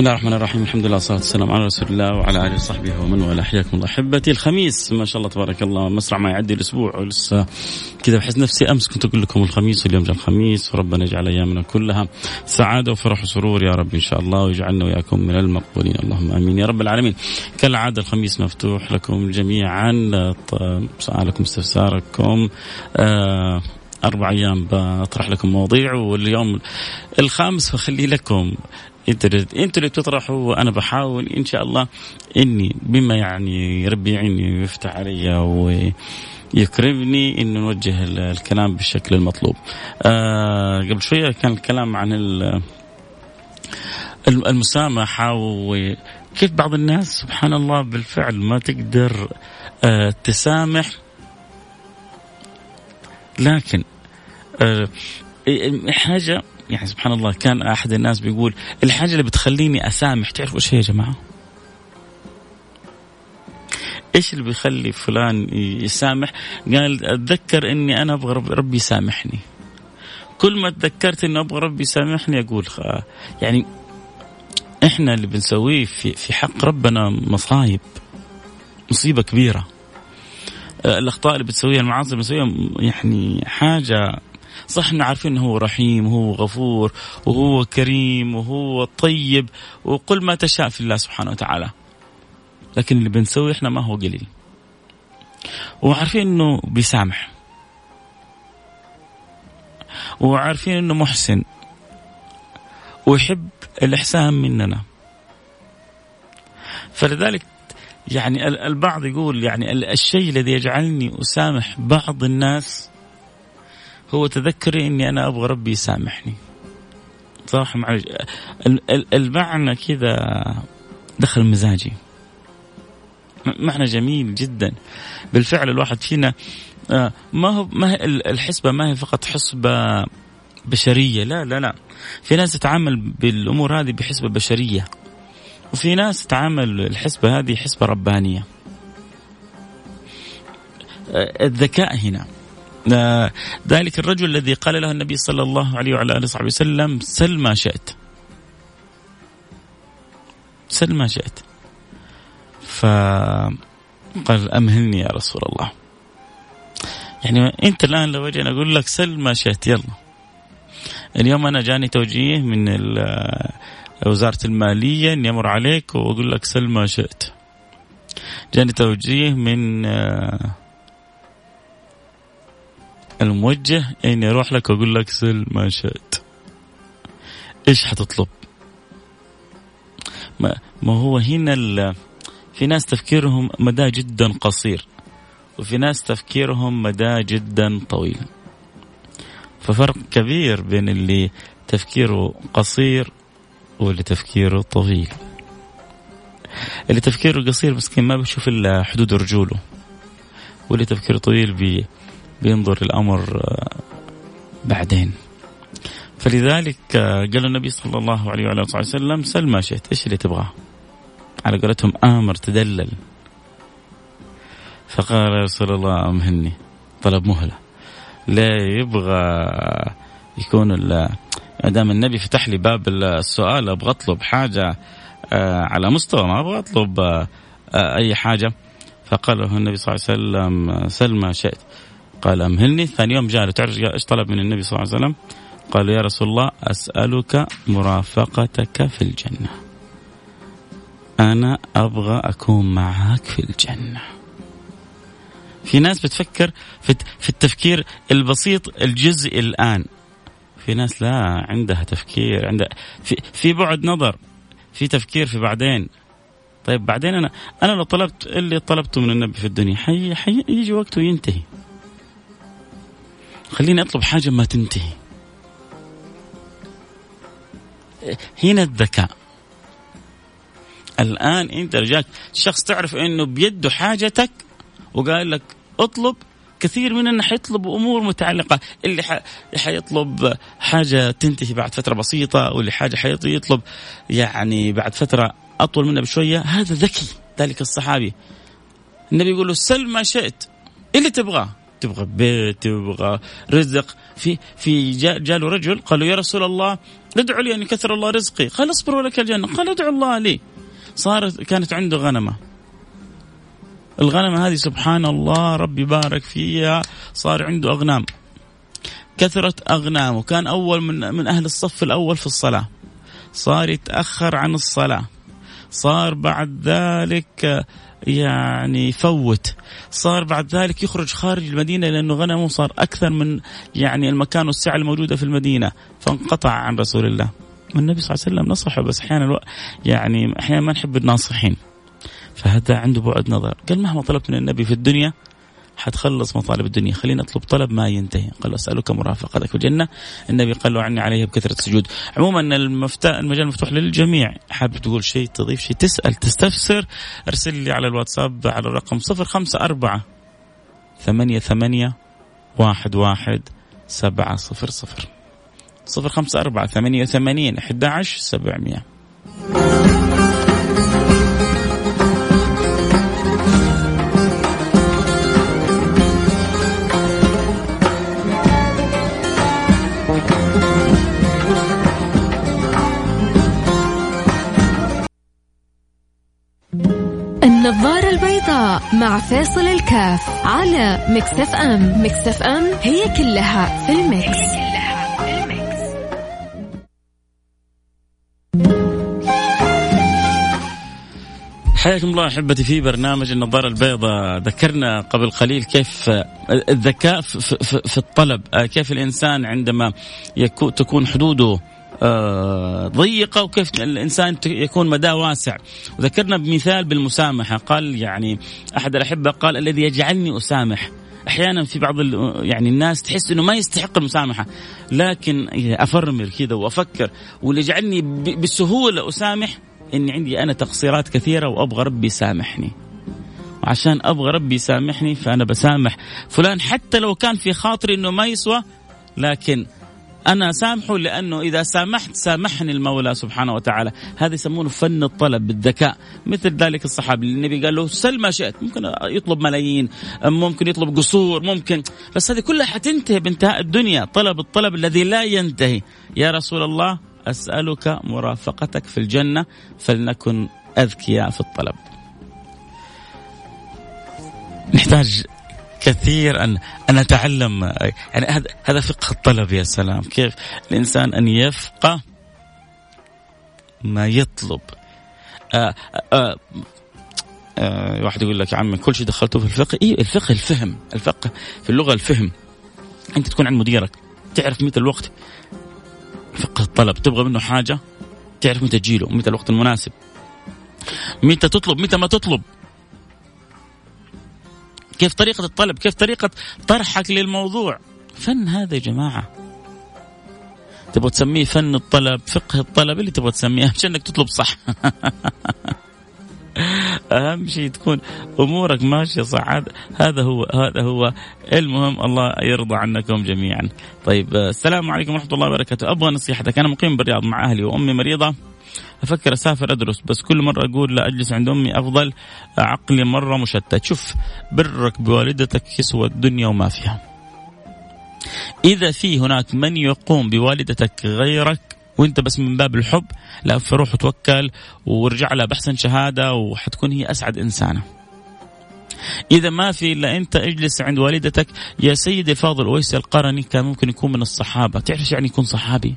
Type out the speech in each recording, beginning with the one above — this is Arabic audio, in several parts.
بسم الله الرحمن الرحيم الحمد لله والصلاة والسلام على رسول الله وعلى آله وصحبه ومن والاه حياكم الله أحبتي الخميس ما شاء الله تبارك الله مسرع ما يعدي الأسبوع ولسه كذا بحس نفسي أمس كنت أقول لكم الخميس واليوم جاء الخميس وربنا يجعل أيامنا كلها سعادة وفرح وسرور يا رب إن شاء الله ويجعلنا وإياكم من المقبولين اللهم آمين يا رب العالمين كالعادة الخميس مفتوح لكم جميعا سؤالكم استفساركم آه أربع أيام بطرح لكم مواضيع واليوم الخامس بخلي لكم أنتوا أنتوا اللي بتطرحوا وأنا بحاول إن شاء الله إني بما يعني ربي يعيني ويفتح علي ويكرمني إنه نوجه الكلام بالشكل المطلوب. آه قبل شوية كان الكلام عن المسامحة وكيف بعض الناس سبحان الله بالفعل ما تقدر آه تسامح لكن آه حاجة يعني سبحان الله كان أحد الناس بيقول الحاجة اللي بتخليني أسامح تعرفوا إيش هي يا جماعة؟ إيش اللي بيخلي فلان يسامح؟ قال أتذكر إني أنا أبغى ربي يسامحني. كل ما تذكرت اني أبغى ربي يسامحني أقول يعني إحنا اللي بنسويه في في حق ربنا مصايب مصيبة كبيرة. الأخطاء اللي بتسويها المعاصي اللي بنسويها يعني حاجة صح إحنا عارفين إنه هو رحيم وهو غفور وهو كريم وهو طيب وقل ما تشاء في الله سبحانه وتعالى. لكن اللي بنسويه إحنا ما هو قليل. وعارفين إنه بيسامح. وعارفين إنه محسن. ويحب الإحسان مننا. فلذلك يعني البعض يقول يعني الشيء الذي يجعلني أسامح بعض الناس هو تذكري إني أنا أبغى ربي يسامحني. صراحة معلش المعنى كذا دخل مزاجي. معنى جميل جدا. بالفعل الواحد فينا ما هو ما هي الحسبة ما هي فقط حسبة بشرية. لا لا لا. في ناس تتعامل بالأمور هذه بحسبة بشرية. وفي ناس تتعامل الحسبة هذه حسبة ربانية. الذكاء هنا. ذلك الرجل الذي قال له النبي صلى الله عليه وعلى آله وصحبه وسلم سل ما شئت. سل ما شئت. فقال أمهلني يا رسول الله. يعني أنت الآن لو أجي أقول لك سل ما شئت يلا. اليوم أنا جاني توجيه من وزارة المالية اني أمر عليك وأقول لك سل ما شئت. جاني توجيه من الموجه اني أروح لك وأقول لك سل ما شئت. إيش حتطلب؟ ما, ما هو هنا في ناس تفكيرهم مدى جدا قصير وفي ناس تفكيرهم مدى جدا طويل. ففرق كبير بين اللي تفكيره قصير واللي تفكيره طويل. اللي تفكيره قصير مسكين ما بيشوف إلا حدود رجوله واللي تفكيره طويل بي بينظر الأمر بعدين. فلذلك قال النبي صلى الله عليه وعلى آله وسلم سل ما شئت إيش اللي تبغاه؟ على قولتهم آمر تدلل. فقال يا رسول الله أمهلني. طلب مهلة. لا يبغى يكون ما دام النبي فتح لي باب السؤال أبغى أطلب حاجة على مستوى ما أبغى أطلب أي حاجة. فقال له النبي صلى الله عليه وسلم سل ما شئت. قال امهلني ثاني يوم جاء تعرف إيش طلب من النبي صلى الله عليه وسلم؟ قال يا رسول الله أسألك مرافقتك في الجنة. أنا أبغى أكون معك في الجنة. في ناس بتفكر في التفكير البسيط الجزئي الآن. في ناس لا عندها تفكير عندها في في بعد نظر في تفكير في بعدين. طيب بعدين أنا أنا لو طلبت اللي طلبته من النبي في الدنيا حي, حي يجي وقته وينتهي. خليني أطلب حاجة ما تنتهي. هنا الذكاء. الآن انت رجعت شخص تعرف إنه بيده حاجتك وقال لك اطلب كثير مننا حيطلب أمور متعلقة. اللي حيطلب حاجة تنتهي بعد فترة بسيطة واللي حاجة حيطلب يعني بعد فترة أطول منها بشوية. هذا ذكي ذلك الصحابي. النبي يقول له سل ما شئت اللي تبغاه. تبغى بيت تبغى رزق. في في جاء له رجل قالوا يا رسول الله ادعو لي أن يكثر الله رزقي. قال اصبر ولك الجنة. قال ادعو الله لي. صارت كانت عنده غنمة. الغنمة هذه سبحان الله ربي بارك فيها صار عنده أغنام. كثرت أغنامه. كان أول من, من أهل الصف الأول في الصلاة. صار يتأخر عن الصلاة. صار بعد ذلك يعني يفوت. صار بعد ذلك يخرج خارج المدينة لأنه غنمه صار أكثر من يعني المكان والسعة الموجودة في المدينة. فانقطع عن رسول الله. والنبي صلى الله عليه وسلم نصحه بس أحيانا يعني أحيانا ما نحب الناصحين. فهذا عنده بعد نظر. قال مهما طلبت من النبي في الدنيا حتخلص مطالب الدنيا. خلينا اطلب طلب ما ينتهي. قال أسألك مرافقتك في الجنة. النبي قال له عني عليها بكثرة السجود. عموما المفتاح المجال مفتوح للجميع. حابب تقول شيء تضيف شيء تسأل تستفسر أرسل لي على الواتساب على الرقم 054 ثمانية ثمانية واحد واحد سبعة صفر صفر. صفر خمسة أربعة ثمانية أحد عشر سبعمية. مع فاصل الكاف على مكسف أم. مكسف أم هي كلها في المكس, كلها في المكس. حياكم الله أحبتي في برنامج النظارة البيضاء. ذكرنا قبل قليل كيف الذكاء في الطلب. كيف الإنسان عندما يكون تكون حدوده ضيقة وكيف الإنسان يكون مداه واسع. وذكرنا بمثال بالمسامحة. قال يعني أحد الأحبة قال الذي يجعلني أسامح. أحيانا في بعض يعني الناس تحس إنه ما يستحق المسامحة. لكن أفرمل كذا وأفكر واللي يجعلني بسهولة أسامح إني عندي أنا تقصيرات كثيرة وأبغى ربي يسامحني. وعشان أبغى ربي يسامحني فأنا بسامح. فلان حتى لو كان في خاطري إنه ما يسوى لكن أنا سامحه لأنه إذا سامحت سامحني المولى سبحانه وتعالى. هذا يسمونه فن الطلب بالذكاء. مثل ذلك الصحابي النبي قال له سل ما شئت. ممكن يطلب ملايين ممكن يطلب قصور ممكن. بس هذه كلها حتنتهي بانتهاء الدنيا. طلب الطلب الذي لا ينتهي. يا رسول الله أسألك مرافقتك في الجنة فلنكن أذكياء في الطلب. نحتاج كثير ان ان أتعلم يعني هذا هذا فقه الطلب يا سلام. كيف؟ الإنسان أن يفقه ما يطلب. آآ آآ آآ واحد يقول لك يا عمي كل شيء دخلته في الفقه. اي الفقه الفهم. الفقه في اللغة الفهم. أنت تكون عند مديرك تعرف متى الوقت. فقه الطلب. تبغى منه حاجة تعرف متى تجيله متى الوقت المناسب. متى تطلب متى ما تطلب. كيف طريقة الطلب كيف طريقة طرحك للموضوع. فن هذا يا جماعة. تبغى تسميه فن الطلب فقه الطلب اللي تبغى تسميه شيء أنك تطلب صح. أهم شيء تكون أمورك ماشية صح. هذا هو هذا هو المهم. الله يرضى عنكم جميعا. طيب السلام عليكم ورحمة الله وبركاته. أبغى نصيحتك. أنا مقيم بالرياض مع أهلي وأمي مريضة. أفكر أسافر أدرس بس كل مرة أقول لا أجلس عند أمي أفضل. عقلي مرة مشتت. شوف برك بوالدتك يسوى الدنيا وما فيها. إذا في هناك من يقوم بوالدتك غيرك وانت بس من باب الحب لا فروح وتوكل وارجع لها بأحسن شهادة وحتكون هي أسعد إنسانة. إذا ما في إلا أنت اجلس عند والدتك. يا سيدي الفاضل أويس القرني كان ممكن يكون من الصحابة. تعرف يعني يكون صحابي؟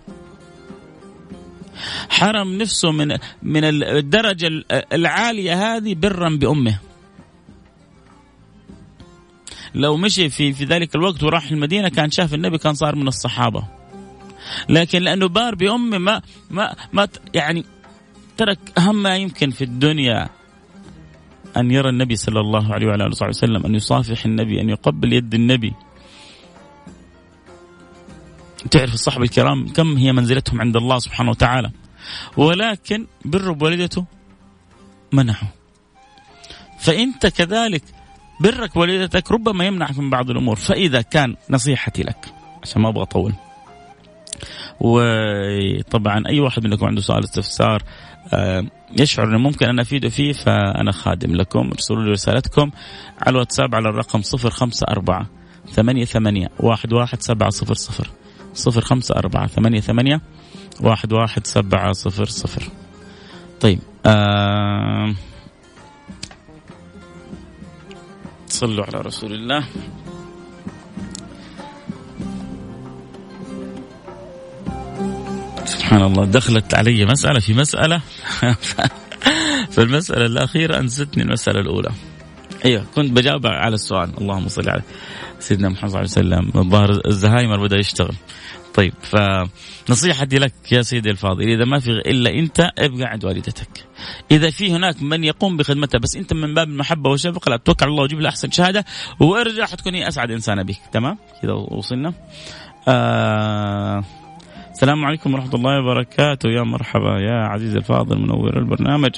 حرم نفسه من من الدرجة العالية هذه برا بأمه. لو مشي في في ذلك الوقت وراح المدينة كان شاف النبي كان صار من الصحابة. لكن لأنه بار بامه ما ما ما يعني ترك أهم ما يمكن في الدنيا أن يرى النبي صلى الله عليه وعلى آله وسلم أن يصافح النبي أن يقبل يد النبي. تعرف الصحابة الكرام كم هي منزلتهم عند الله سبحانه وتعالى؟ ولكن بر بوالدته منعه. فأنت كذلك برك والدتك ربما يمنعك من بعض الأمور. فإذا كان نصيحتي لك عشان ما أبغى أطول. وطبعا أي واحد منكم عنده سؤال استفسار يشعر إنه ممكن أنا أفيده فيه فأنا خادم لكم ارسلوا لي رسالتكم على الواتساب على الرقم 054 ثمانية ثمانية واحد واحد سبعة صفر صفر. صفر خمسة أربعة ثمانية ثمانية واحد واحد سبعة صفر صفر. طيب آه صلوا على رسول الله. سبحان الله. دخلت علي مسألة في مسألة. في المسألة الأخيرة أنستني المسألة الأولى. أيوه كنت بجاوب على السؤال. اللهم صل على سيدنا محمد صلى الله عليه وسلم. الظاهر الزهايمر بدأ يشتغل. طيب فنصيحتي لك يا سيدي الفاضل إذا ما في إلا أنت ابقى عند والدتك. إذا في هناك من يقوم بخدمتها بس أنت من باب المحبة والشفقة لا توكل على الله وجيب له احسن شهادة وارجع حتكوني أسعد انسانه بك. تمام؟ كذا وصلنا. آه السلام عليكم ورحمة الله وبركاته. يا مرحبا يا عزيزي الفاضل منور البرنامج.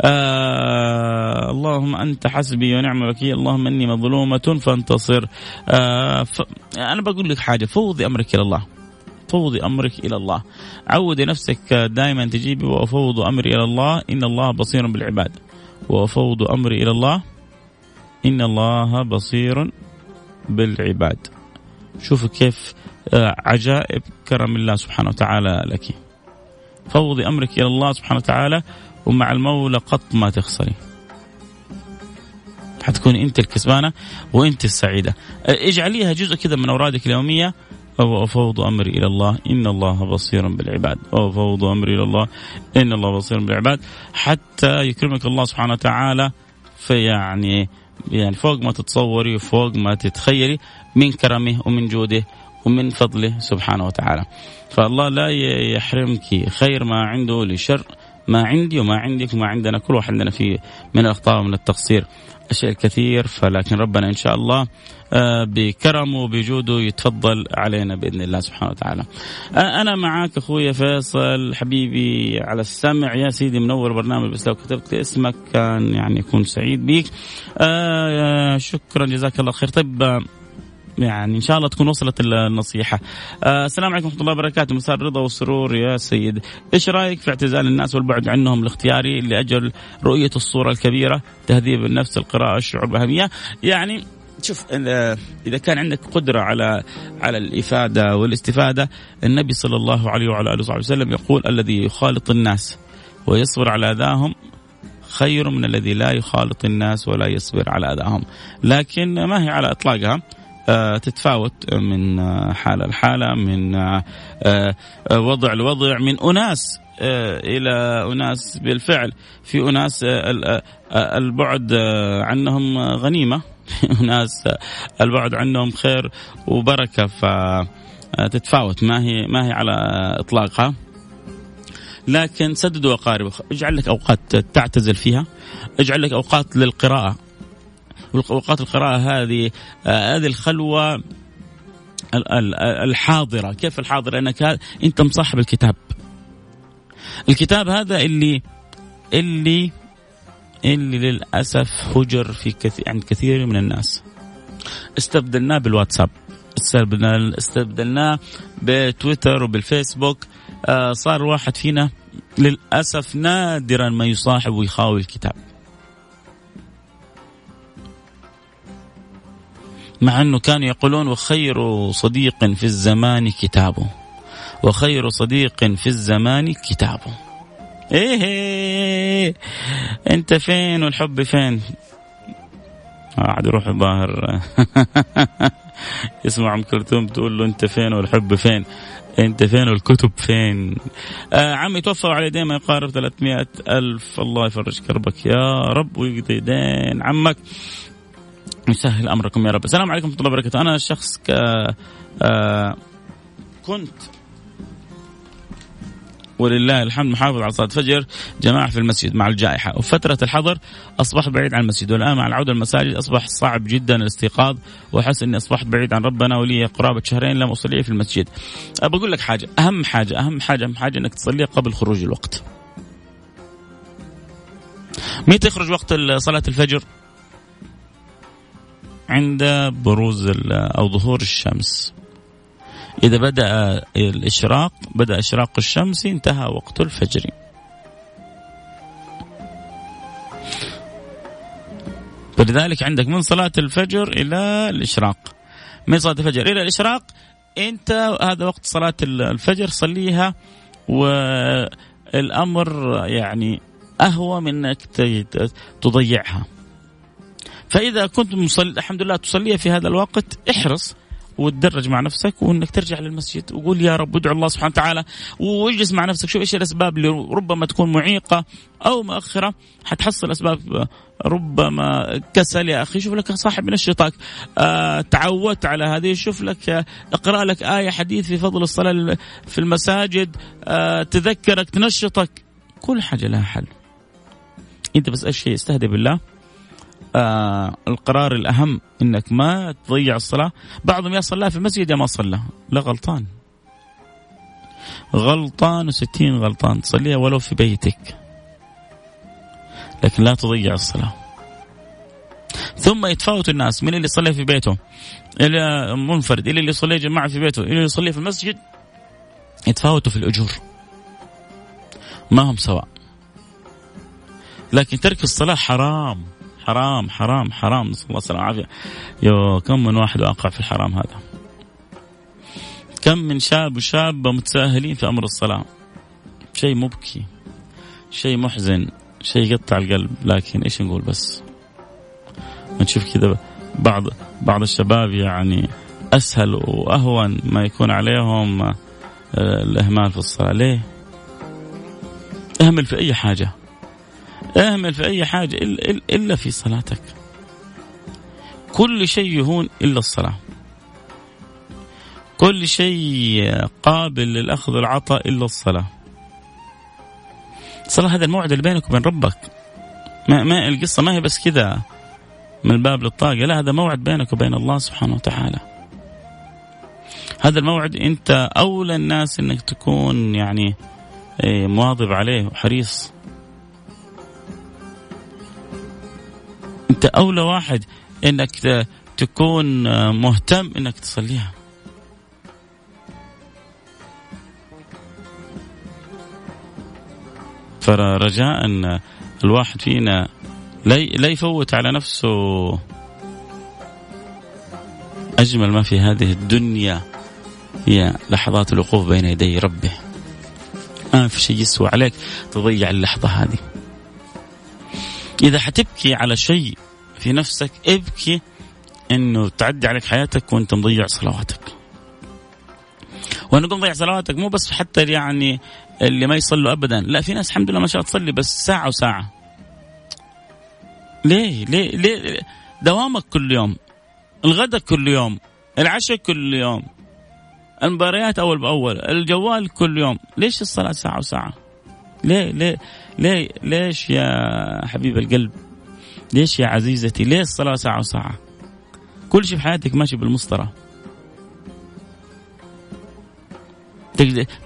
آه اللهم أنت حسبي ونعم الوكيل. اللهم إني مظلومة فانتصر. آه ف... أنا بقول لك حاجة. فوضي أمرك إلى الله. فوضي أمرك إلى الله. عودي نفسك دائما تجيبي وأفوض أمري إلى الله. إن الله بصير بالعباد. وأفوض أمري إلى الله. إن الله بصير بالعباد. شوفوا كيف آه، عجائب كرم الله سبحانه وتعالى لك. فوضي أمرك إلى الله سبحانه وتعالى ومع المولى قط ما تخسري حتكون أنت الكسبانة وأنت السعيدة. آه، اجعليها جزء كذا من أورادك اليومية. وأفوض أمري إلى الله. إن الله بصير بالعباد. وأفوض أمري إلى الله. إن الله بصير بالعباد. حتى يكرمك الله سبحانه وتعالى في يعني يعني فوق ما تتصوري وفوق ما تتخيلي. من كرمه ومن جوده ومن فضله سبحانه وتعالى. فالله لا يحرمك خير ما عنده لشر ما عندي وما عندك وما عندنا. كل واحد عندنا في من الأخطاء ومن التقصير. أشياء كثير فلكن ربنا إن شاء الله آه، بكرمه وبجوده يتفضل علينا بإذن الله سبحانه وتعالى. آه، أنا معك أخوي فيصل حبيبي على السمع. يا سيدي منور برنامج بس لو كتبت اسمك كان يعني يكون سعيد بيك. آه شكرا. جزاك الله خير. طيب يعني إن شاء الله تكون وصلت النصيحة. آه السلام عليكم ورحمة الله وبركاته مساء الرضا والسرور يا سيد. إيش رأيك في اعتزال الناس والبعد عنهم الاختياري لأجل رؤية الصورة الكبيرة، تهذيب النفس، القراءة، الشعور بأهمية، يعني شوف إذا كان عندك قدرة على على الإفادة والاستفادة النبي صلى الله عليه وعلى آله وصحبه وسلم يقول الذي يخالط الناس ويصبر على أذاهم خير من الذي لا يخالط الناس ولا يصبر على أذاهم لكن ما هي على إطلاقها آه، تتفاوت من آه، حالة لحالة من آه، وضع لوضع من أناس إلى أناس بالفعل. في أناس البعد عنهم غنيمة. في أناس البعد عنهم خير وبركة. فتتفاوت ما هي ما هي على إطلاقها. لكن سددوا أقارب اجعل لك أوقات تعتزل فيها. اجعل لك أوقات للقراءة. اوقات القراءة هذه آه، هذه الخلوة الحاضرة. كيف الحاضرة؟ إنك أنت مصاحب الكتاب. الكتاب هذا اللي اللي اللي للأسف هجر في كثير عند كثير من الناس. استبدلناه بالواتساب. استبدلناه بتويتر وبالفيسبوك. آه، صار واحد فينا للأسف نادرا ما يصاحب ويخاوي الكتاب. مع أنه كانوا يقولون وخير صديق في الزمان كتابه وخير صديق في الزمان كتابه إيه, إيه أنت فين والحب فين؟ قاعد يروح الظاهر. يسمع أم كلثوم تقول له أنت فين والحب فين؟ أنت فين والكتب فين؟ آه عمي توفى عليه دين ما يقارب 300 ألف. الله يفرج كربك يا رب ويقضي دين عمك. يسهل أمركم يا رب. السلام عليكم ورحمة الله وبركاته. أنا شخص ك... آه كنت ولله الحمد محافظ على صلاة الفجر جماعة في المسجد مع الجائحة. وفترة الحظر أصبحت بعيد عن المسجد والآن مع العودة المساجد أصبح صعب جدا الاستيقاظ وأحس أني أصبحت بعيد عن ربنا ولي قرابة شهرين لم أصلي في المسجد. أبى أقول لك حاجة أهم حاجة أهم حاجة أهم حاجة أنك تصليها قبل خروج الوقت. متى يخرج وقت صلاة الفجر؟ عند بروز أو ظهور الشمس. إذا بدأ الإشراق بدأ إشراق الشمس انتهى وقت الفجر. فلذلك عندك من صلاة الفجر إلى الإشراق. من صلاة الفجر إلى الإشراق أنت هذا وقت صلاة الفجر صليها والأمر يعني أهوى من أنك تضيعها. فإذا كنت مصلي الحمد لله تصليها في هذا الوقت احرص وتدرج مع نفسك وإنك ترجع للمسجد. وقول يا رب ادعو الله سبحانه وتعالى واجلس مع نفسك. شوف إيش الأسباب اللي ربما تكون معيقة أو مؤخرة. حتحصل أسباب ربما كسل يا أخي. شوف لك صاحب نشطك آه تعودت على هذه. شوف لك اقرأ لك آية حديث في فضل الصلاة في المساجد. آه تذكرك تنشطك. كل حاجة لها حل. أنت بس إيش استهدي بالله. آه القرار الأهم إنك ما تضيع الصلاة. بعضهم يا صلى في المسجد يا ما صلى. لا غلطان. غلطان وستين غلطان. تصليها ولو في بيتك. لكن لا تضيع الصلاة. ثم يتفاوت الناس. من اللي يصلي في بيته؟ إلى منفرد. إلى اللي يصلي جماعة في بيته. إلى اللي يصلي في المسجد؟ يتفاوتوا في الأجور. ما هم سواء. لكن ترك الصلاة حرام. حرام حرام حرام نسأل الله السلامة والعافية. يو كم من واحد واقع في الحرام هذا؟ كم من شاب وشابة متساهلين في أمر الصلاة؟ شيء مبكي شيء محزن شيء يقطع القلب لكن إيش نقول بس؟ نشوف كذا بعض بعض الشباب يعني أسهل وأهون ما يكون عليهم آه، الإهمال في الصلاة. ليه؟ إهمل في أي حاجة. اهمل في أي حاجة إلا في صلاتك. كل شيء يهون إلا الصلاة. كل شيء قابل للأخذ والعطاء إلا الصلاة. الصلاه هذا الموعد اللي بينك وبين ربك. ما, ما القصة ما هي بس كذا من الباب للطاقة. لا هذا موعد بينك وبين الله سبحانه وتعالى. هذا الموعد أنت أولى الناس إنك تكون يعني إيه، مواظب عليه وحريص. أنت أولى واحد إنك تكون مهتم إنك تصليها. فرجاء إن الواحد فينا لا يفوت على نفسه. أجمل ما في هذه الدنيا هي لحظات الوقوف بين يدي ربه ما في شيء يسوى عليك تضيع اللحظة هذه. إذا حتبكي على شيء في نفسك ابكي إنه تعدي عليك حياتك وأنت مضيع صلواتك. وأنا أقول مضيع صلواتك مو بس حتى يعني اللي ما يصلوا ابدا. لا في ناس الحمد لله ما شاء الله تصلي بس ساعة وساعة. ليه؟ ليه؟ ليه؟ دوامك كل يوم. الغداء كل يوم. العشاء كل يوم. المباريات أول بأول. الجوال كل يوم. ليش الصلاة ساعة وساعة؟ ليه؟ ليه؟ ليه؟ ليش يا حبيب القلب؟ ليش يا عزيزتي؟ ليه الصلاة ساعة وساعة؟ كل شيء في حياتك ماشي بالمسطرة.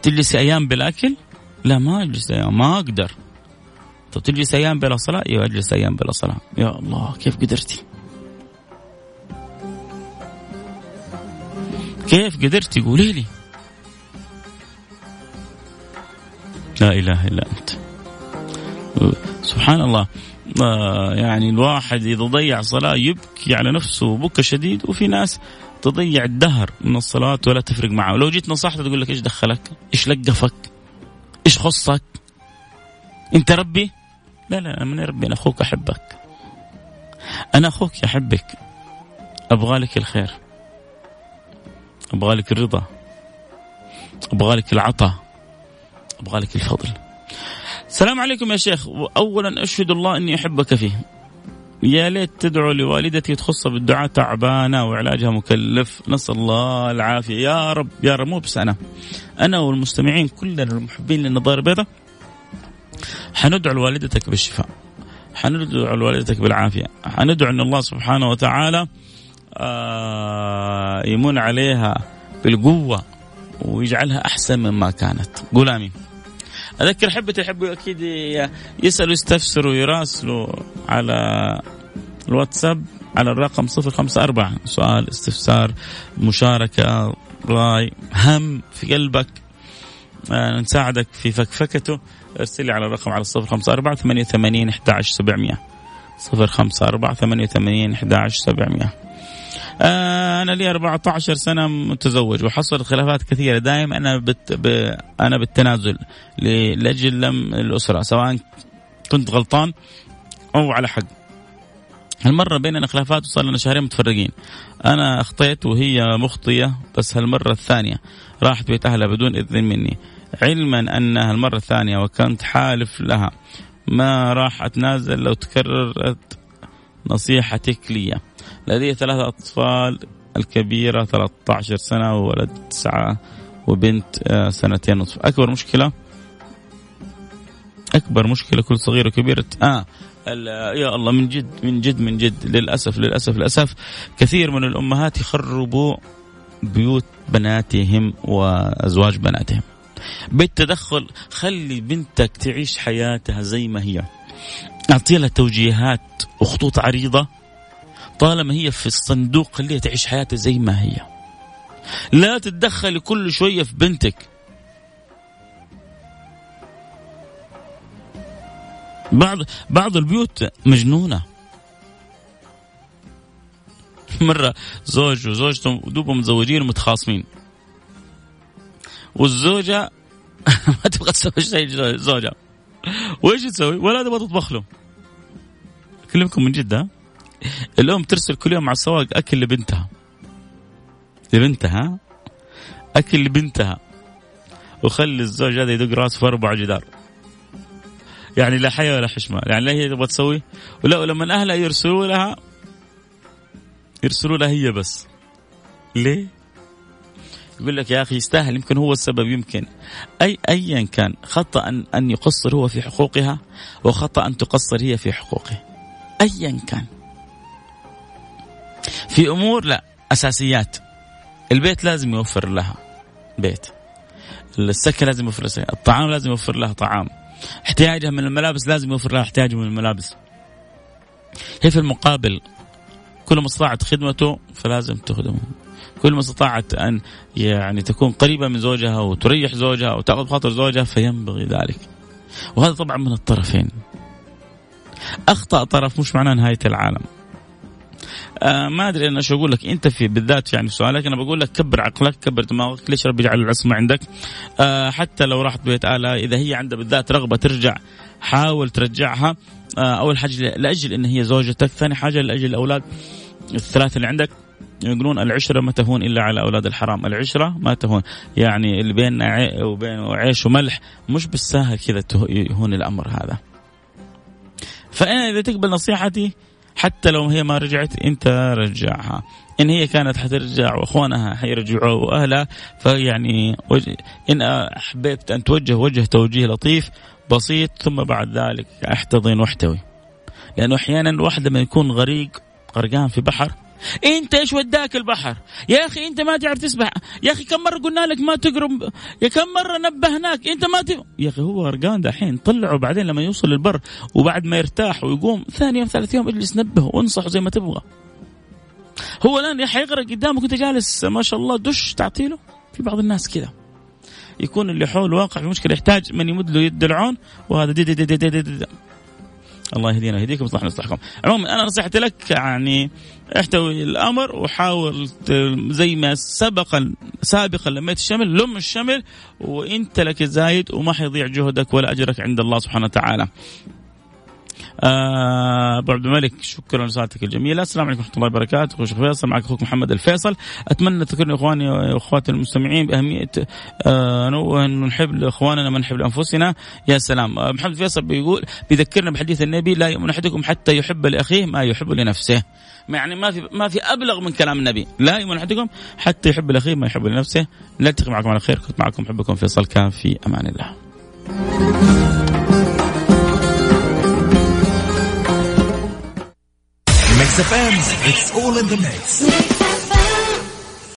تجلس أيام بالأكل لا ما أجلس أيام ما أقدر. طب تجلس أيام بلا صلاة؟ أيوه أجلس أيام بلا صلاة. يا الله كيف قدرتي؟ كيف قدرتي؟ قولي لي. لا إله إلا أنت. سبحان الله. آه، يعني الواحد إذا ضيع صلاة يبكي على نفسه بكى شديد وفي ناس تضيع الدهر من الصلاة ولا تفرق معه. ولو جيت نصحته تقول لك إيش دخلك؟ إيش لقفك؟ إيش خصك؟ أنت ربي؟ لا لا من ربي أنا أخوك أحبك. أنا أخوك يحبك أبغى لك الخير. أبغى لك الرضا. أبغى لك العطاء. أبغى لك الفضل. السلام عليكم يا شيخ. اولا أشهد الله أني أحبك فيه. يا ليت تدعو لوالدتي تخص بالدعاء تعبانة وعلاجها مكلف. نسأل الله العافية. يا رب يا رب مو بس أنا أنا والمستمعين كلنا المحبين للنظارة البيضاء حندعو لوالدتك بالشفاء. حندعو لوالدتك بالعافية. حندعو أن الله سبحانه وتعالى آه يمن عليها بالقوة ويجعلها أحسن مما كانت. قول آمين. أذكر احبتي يحبوا أكيد يسألوا يستفسروا يراسلوا على الواتساب على الرقم 054 سؤال استفسار مشاركة رأي هم في قلبك. آه نساعدك في فكفكته. ارسلي على الرقم على 054 88 11700 054 88 11700 آه أنا لي 14 سنة متزوج وحصلت خلافات كثيرة. دائما أنا بت ب... أنا بالتنازل لأجل لم الأسرة سواء كنت غلطان أو على حق. هالمرة بيننا خلافات وصار لنا شهرين متفرقين. أنا أخطيت وهي مخطية بس هالمرة الثانية راحت بيت أهلها بدون إذن مني. علما أن هالمرة الثانية وكنت حالف لها ما راح أتنازل لو تكررت نصيحتك لي. لدي ثلاثة أطفال الكبيرة 13 سنة وولد تسعة وبنت آه، سنتين ونصف. أكبر مشكلة؟ أكبر مشكلة كل صغيرة وكبيرة. آه يا الله من جد من جد من جد للأسف للأسف للأسف كثير من الأمهات يخربوا بيوت بناتهم وأزواج بناتهم. بالتدخل خلي بنتك تعيش حياتها زي ما هي. أعطي لها توجيهات وخطوط عريضة طالما هي في الصندوق خليها تعيش حياتها زي ما هي. لا تتدخلي كل شوية في بنتك. بعض بعض البيوت مجنونة. مرة زوج وزوجته دوبهم متزوجين ومتخاصمين. والزوجة ما تبغى تسوي شيء زوجها وإيش تسوي؟ ولا تبغى تطبخ له. اكلمكم من جد الام ترسل كل يوم على السواق أكل لبنتها. لبنتها؟ أكل لبنتها. وخلي الزوج هذا يدق راسه في أربع جدار. يعني لا حياة ولا حشمة. يعني لا هي تبغى تسوي ولا ولما اهلها يرسلوا لها يرسلوا لها هي بس. ليه؟ يقول لك يا أخي يستاهل يمكن هو السبب يمكن. أي ايا كان خطأ ان أن يقصر هو في حقوقها وخطأ أن تقصر هي في حقوقه. ايا كان. في أمور لا أساسيات. البيت لازم يوفر لها بيت. السكن لازم يوفر لها الطعام لازم يوفر لها طعام. احتياجها من الملابس لازم يوفر لها احتياجه من الملابس. هي في المقابل كل ما استطاعت خدمته فلازم تخدمه. كل ما استطاعت أن يعني تكون قريبة من زوجها وتريح زوجها وتأخذ خاطر زوجها فينبغي ذلك. وهذا طبعا من الطرفين. أخطأ طرف مش معناه نهاية العالم. آه ما أدري أنا شو أقول لك. أنت في بالذات يعني سؤالك أنا بقول لك كبر عقلك كبر دماغك. ليش ربي يجعل العصمة عندك؟ آه حتى لو راحت بيت اهلها إذا هي عندها بالذات رغبة ترجع حاول ترجعها. آه أول حاجة لأجل إن هي زوجتك. ثاني حاجة لأجل الأولاد. الثلاثه اللي عندك يقولون العشرة ما تهون إلا على أولاد الحرام، العشرة ما تهون، يعني اللي بيننا وبين عيش وملح مش بالساهل كذا يهون الأمر هذا. فأنا إذا تقبل نصيحتي حتى لو هي ما رجعت انت رجعها. إن هي كانت حترجع وإخوانها حيرجعوا وأهلها فيعني إن احببت أن توجه وجه توجيه لطيف بسيط ثم بعد ذلك أحتضن واحتوي. لأنه أحيانا واحد لما يكون غريق غرقان في بحر انت إيش وداك البحر؟ يا أخي انت ما تعرف تسبح. يا أخي كم مرة قلنا لك ما تقرب؟ يا كم مرة نبهناك؟ انت ما ت... يا أخي هو غرقان دحين طلعه بعدين لما يوصل للبر وبعد ما يرتاح ويقوم ثاني يوم ثالث يوم اجلس نبهه وانصحه زي ما تبغى. هو الآن حيغرق قدامك وأنت جالس ما شاء الله دش تعطيله. في بعض الناس كذا. يكون اللي حول واقع في مشكلة يحتاج من يمد له يد العون وهذا دي دي دي دي دي دي دي. الله يهدينا ويهديكم ويصلح يصلحكم عموما أنا نصيحتي لك يعني احتوي الأمر وحاول زي ما سبقا سابقا لميت الشمل لم الشمل وانت لك زايد وما حيضيع جهدك ولا أجرك عند الله سبحانه وتعالى. آه، أبو عبد الملك شكرا لساعتك الجميلة. السلام عليكم ورحمة الله وبركاته. أخوي شيخ فيصل معك أخوك محمد الفيصل. أتمنى تذكرني إخواني وأخواتي المستمعين بأهمية آه انه نحب لإخواننا ما نحب لأنفسنا. يا سلام. آه، محمد فيصل بيقول بيذكرنا بحديث النبي لا يؤمن أحدكم حتى يحب لأخيه ما يحب لنفسه. يعني ما في ما في أبلغ من كلام النبي. لا يؤمن أحدكم حتى يحب لاخيه ما يحب لنفسه. نلتقي معكم على خير كنت معكم حبكم فيصل كان في أمان الله.